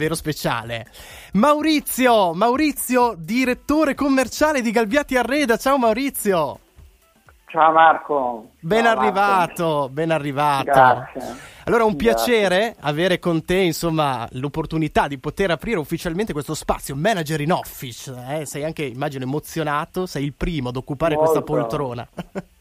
davvero speciale. Maurizio, Maurizio, direttore commerciale di Galbiati Arreda. Ciao Maurizio. Ciao Marco. Ben Ciao arrivato, Marco. ben arrivato. Grazie. Allora, un Grazie. piacere avere con te, insomma, l'opportunità di poter aprire ufficialmente questo spazio manager in office. eh? Sei anche, immagino, emozionato, sei il primo ad occupare questa Molto. poltrona.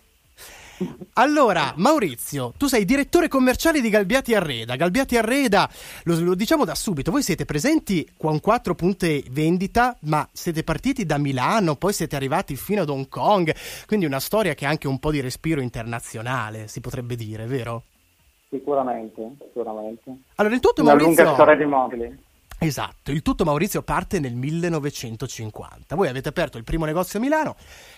Allora, Maurizio, tu sei direttore commerciale di Galbiati Arreda. Galbiati Arreda, lo, lo diciamo da subito, voi siete presenti con quattro punti vendita, ma siete partiti da Milano, poi siete arrivati fino ad Hong Kong, quindi una storia che ha anche un po' di respiro internazionale, si potrebbe dire, vero? Sicuramente, sicuramente. Allora, il tutto Una Maurizio... lunga storia di mobili. Esatto, il tutto Maurizio parte nel 1950. Voi avete aperto il primo negozio a Milano,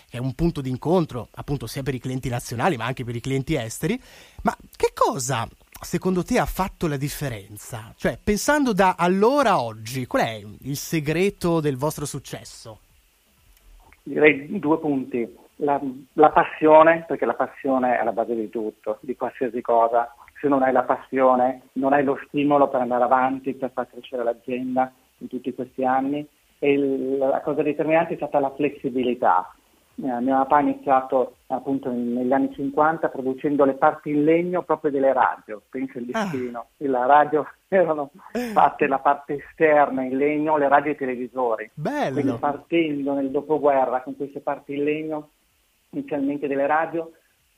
che è un punto di incontro appunto sia per i clienti nazionali ma anche per i clienti esteri. Ma che cosa secondo te ha fatto la differenza? Cioè, pensando da allora a oggi, qual è il segreto del vostro successo? Direi due punti. La, la passione, perché la passione è la base di tutto, di qualsiasi cosa. Se non hai la passione, non hai lo stimolo per andare avanti, per far crescere l'azienda in tutti questi anni. E il- la cosa determinante è stata la flessibilità. Eh, mio papà ha iniziato appunto in- negli anni 50 producendo le parti in legno proprio delle radio, penso il Ah. destino. La radio erano fatte la parte esterna in legno, le radio e i televisori. Quindi Bello! partendo nel dopoguerra con queste parti in legno, inizialmente delle radio,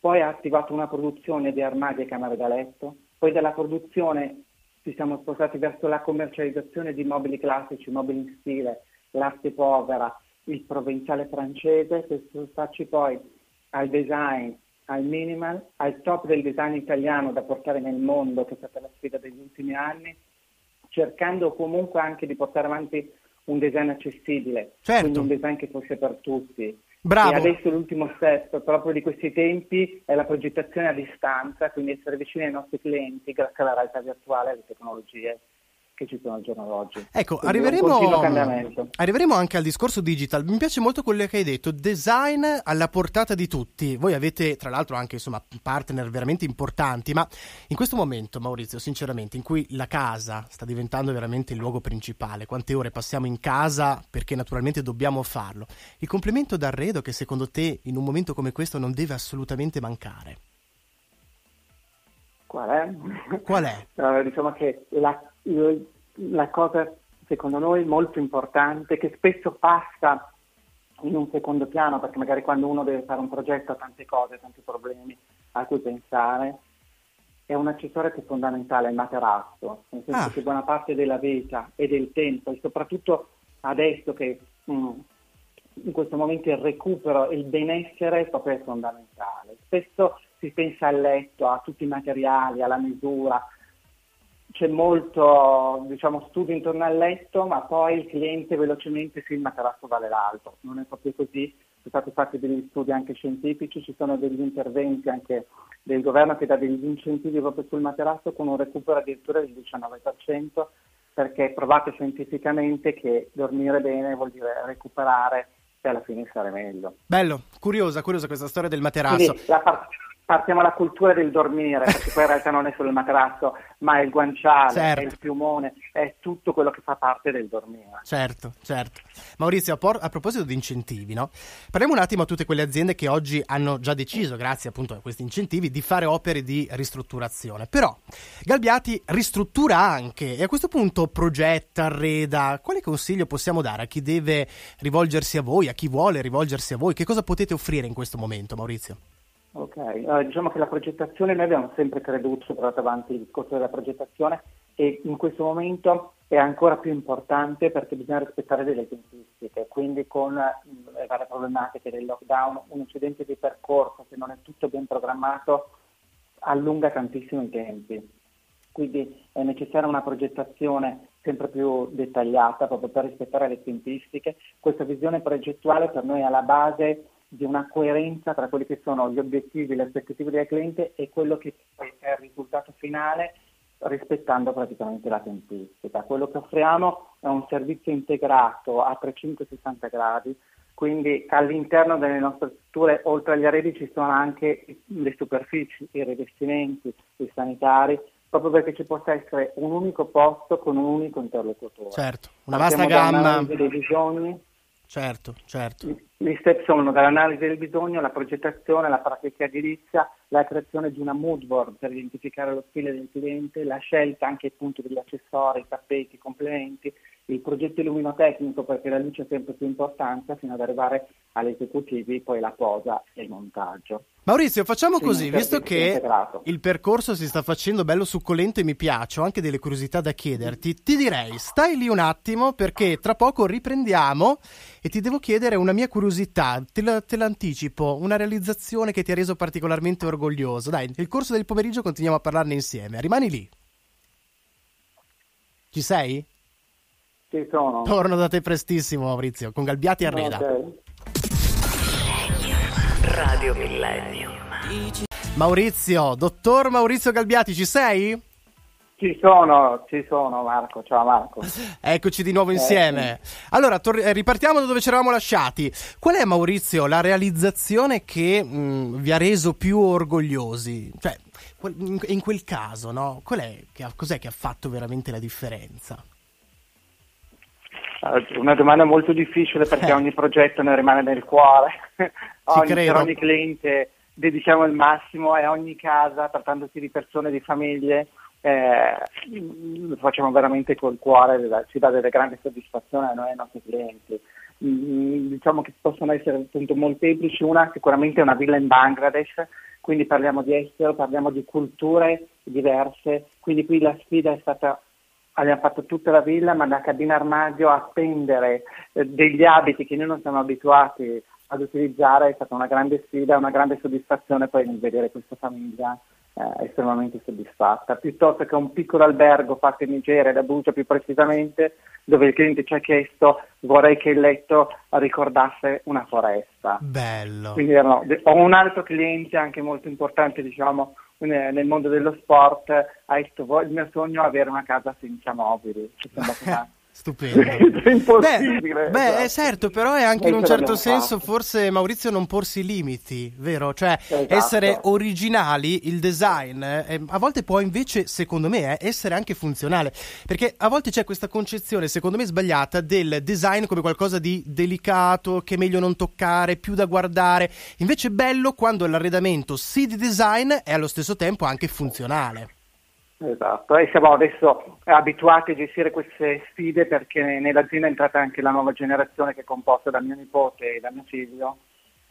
poi ha attivato una produzione di armadi e camere da letto, poi dalla produzione ci siamo spostati verso la commercializzazione di mobili classici, mobili in stile, l'arte povera, il provinciale francese, per spostarci poi al design, al minimal, al top del design italiano da portare nel mondo, che è stata la sfida degli ultimi anni, cercando comunque anche di portare avanti un design accessibile, Certo. quindi un design che fosse per tutti. Bravo! E adesso l'ultimo step proprio di questi tempi è la progettazione a distanza, quindi essere vicini ai nostri clienti grazie alla realtà virtuale e alle tecnologie che ci sono al giorno d'oggi. Ecco, arriveremo, arriveremo anche al discorso digital. Mi piace molto quello che hai detto, design alla portata di tutti. Voi avete, tra l'altro, anche insomma, partner veramente importanti, ma in questo momento, Maurizio, sinceramente, in cui la casa sta diventando veramente il luogo principale, quante ore passiamo in casa perché naturalmente dobbiamo farlo, il complemento d'arredo che secondo te in un momento come questo non deve assolutamente mancare. Qual è? Qual è? Eh, diciamo che la, la cosa secondo noi molto importante che spesso passa in un secondo piano perché magari quando uno deve fare un progetto ha tante cose, tanti problemi a cui pensare è un accessorio che è fondamentale, il materasso, nel senso Ah. che buona parte della vita e del tempo e soprattutto adesso che mm, in questo momento il recupero e il benessere proprio è fondamentale. Spesso si pensa al letto, a tutti i materiali, alla misura, c'è molto diciamo, studio intorno al letto, ma poi il cliente velocemente il materasso vale l'altro. Non è proprio così, sono stati fatti degli studi anche scientifici, ci sono degli interventi anche del governo che dà degli incentivi proprio sul materasso con un recupero addirittura del 19%, perché è provato scientificamente che dormire bene vuol dire recuperare e alla fine stare meglio. Bello, curiosa, curiosa questa storia del materasso. Quindi la par- partiamo dalla cultura del dormire, perché poi in realtà non è solo il materasso, ma è il guanciale, Certo. è il piumone, è tutto quello che fa parte del dormire. Certo, certo. Maurizio, a, por- a proposito di incentivi, no? Parliamo un attimo a tutte quelle aziende che oggi hanno già deciso, grazie appunto a questi incentivi, di fare opere di ristrutturazione. Però Galbiati ristruttura anche e a questo punto progetta, arreda. Quale consiglio possiamo dare a chi deve rivolgersi a voi, a chi vuole rivolgersi a voi? Che cosa potete offrire in questo momento, Maurizio? Ok, eh, diciamo che la progettazione, noi abbiamo sempre creduto, portato avanti il discorso della progettazione e in questo momento è ancora più importante perché bisogna rispettare delle tempistiche, quindi con mh, le varie problematiche del lockdown, un incidente di percorso che non è tutto ben programmato allunga tantissimo i tempi. Quindi è necessaria una progettazione sempre più dettagliata proprio per rispettare le tempistiche. Questa visione progettuale per noi è alla base di una coerenza tra quelli che sono gli obiettivi, le aspettative del cliente e quello che è il risultato finale rispettando praticamente la tempistica. Quello che offriamo è un servizio integrato a 360 gradi, quindi all'interno delle nostre strutture, oltre agli arredi, ci sono anche le superfici, i rivestimenti, i sanitari, proprio perché ci possa essere un unico posto con un unico interlocutore. Certo, una vasta gamma. dei bisogni. Certo, certo. Gli step sono dall'analisi del bisogno, la progettazione, la pratica edilizia, la creazione di una mood board per identificare lo stile del cliente, la scelta anche appunto degli accessori, tappeti, complementi, il progetto illuminotecnico perché la luce ha sempre più importanza fino ad arrivare agli esecutivi, poi la posa e il montaggio. Maurizio, facciamo sì, così, visto che integrato. il percorso si sta facendo bello succolento e mi piace, ho anche delle curiosità da chiederti, ti direi stai lì un attimo perché tra poco riprendiamo e ti devo chiedere una mia curiosità, te, la, te l'anticipo, una realizzazione che ti ha reso particolarmente orgoglioso. Dai, nel corso del pomeriggio continuiamo a parlarne insieme, rimani lì. Ci sei? Ci sono. Torno da te prestissimo, Maurizio, con Galbiati Arreda. Okay. Radio Millennium. Maurizio, dottor Maurizio Galbiati, ci sei? Ci sono, ci sono Marco, ciao Marco. Eccoci di nuovo insieme. Eh, Allora, tor- eh, ripartiamo da dove ci eravamo lasciati. Qual è Maurizio la realizzazione che mh, mm, vi ha reso più orgogliosi? Cioè, in, in quel caso, no? Qual è, che ha, cos'è che ha fatto veramente la differenza? Una domanda molto difficile perché eh. ogni progetto ne rimane nel cuore, ogni, per ogni cliente dedichiamo il massimo e ogni casa, trattandosi di persone, di famiglie, eh, lo facciamo veramente col cuore, ci dà delle grandi soddisfazioni a noi e ai nostri clienti. Mm, diciamo che possono essere appunto molteplici, una sicuramente è una villa in Bangladesh, quindi parliamo di estero, parliamo di culture diverse, quindi qui la sfida è stata abbiamo fatto tutta la villa, ma da cabina armadio a appendere eh, degli abiti che noi non siamo abituati ad utilizzare è stata una grande sfida, una grande soddisfazione poi nel vedere questa famiglia eh, estremamente soddisfatta, piuttosto che un piccolo albergo fatto in Nigeria, da Abuja più precisamente, dove il cliente ci ha chiesto vorrei che il letto ricordasse una foresta. Bello. Quindi no, ho un altro cliente anche molto importante, diciamo, nel mondo dello sport, il mio sogno è avere una casa senza mobili. Ci sembra Stupendo. è impossibile. Beh, beh esatto. certo, però è anche in un certo senso fatto. forse Maurizio non porsi limiti, vero? Cioè esatto. essere originali, il design eh, a volte può invece, secondo me, eh, essere anche funzionale, perché a volte c'è questa concezione, secondo me sbagliata, del design come qualcosa di delicato, che è meglio non toccare, più da guardare. Invece è bello quando l'arredamento sì di design è allo stesso tempo anche funzionale. Esatto, e siamo adesso abituati a gestire queste sfide perché nell'azienda è entrata anche la nuova generazione che è composta da mio nipote e da mio figlio.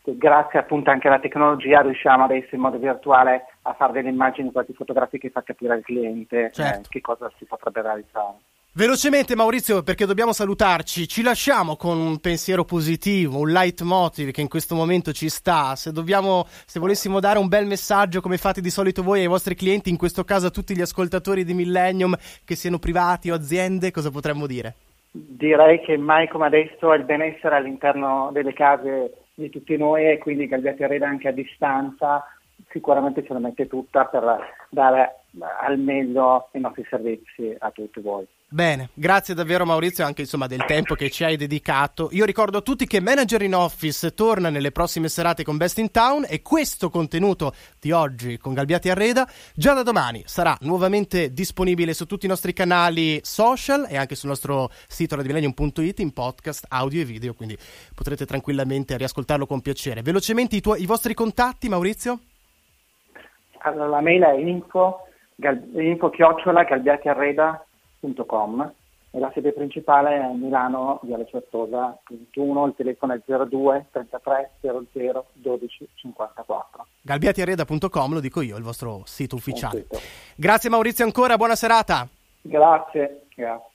Grazie appunto anche alla tecnologia riusciamo adesso in modo virtuale a fare delle immagini quasi fotografiche che fa capire al cliente certo. eh, che cosa si potrebbe realizzare. Velocemente Maurizio, perché dobbiamo salutarci, ci lasciamo con un pensiero positivo, un leitmotiv che in questo momento ci sta. Se, dobbiamo, se volessimo dare un bel messaggio come fate di solito voi ai vostri clienti, in questo caso a tutti gli ascoltatori di Millennium, che siano privati o aziende, cosa potremmo dire? Direi che mai come adesso il benessere all'interno delle case di tutti noi e quindi Galbiati Arena anche a distanza sicuramente ce la mette tutta per dare al meglio i nostri servizi a tutti voi. Bene, grazie davvero Maurizio anche insomma, del tempo che ci hai dedicato. Io ricordo a tutti che Manager in Office torna nelle prossime serate con Best in Town e questo contenuto di oggi con Galbiati Arreda già da domani sarà nuovamente disponibile su tutti i nostri canali social e anche sul nostro sito radiomillennium.it in podcast, audio e video, quindi potrete tranquillamente riascoltarlo con piacere. Velocemente i, tuoi, i vostri contatti Maurizio? Allora, la mail è info, gal, info chiocciola galbiatiarreda.com www.milano.com e la sede principale è a Milano, Viale Certosa 21, il telefono è 02 33 00 12 54. Galbiatiareda.com, lo dico io, il vostro sito ufficiale. Grazie Maurizio ancora, buona serata. Grazie, grazie.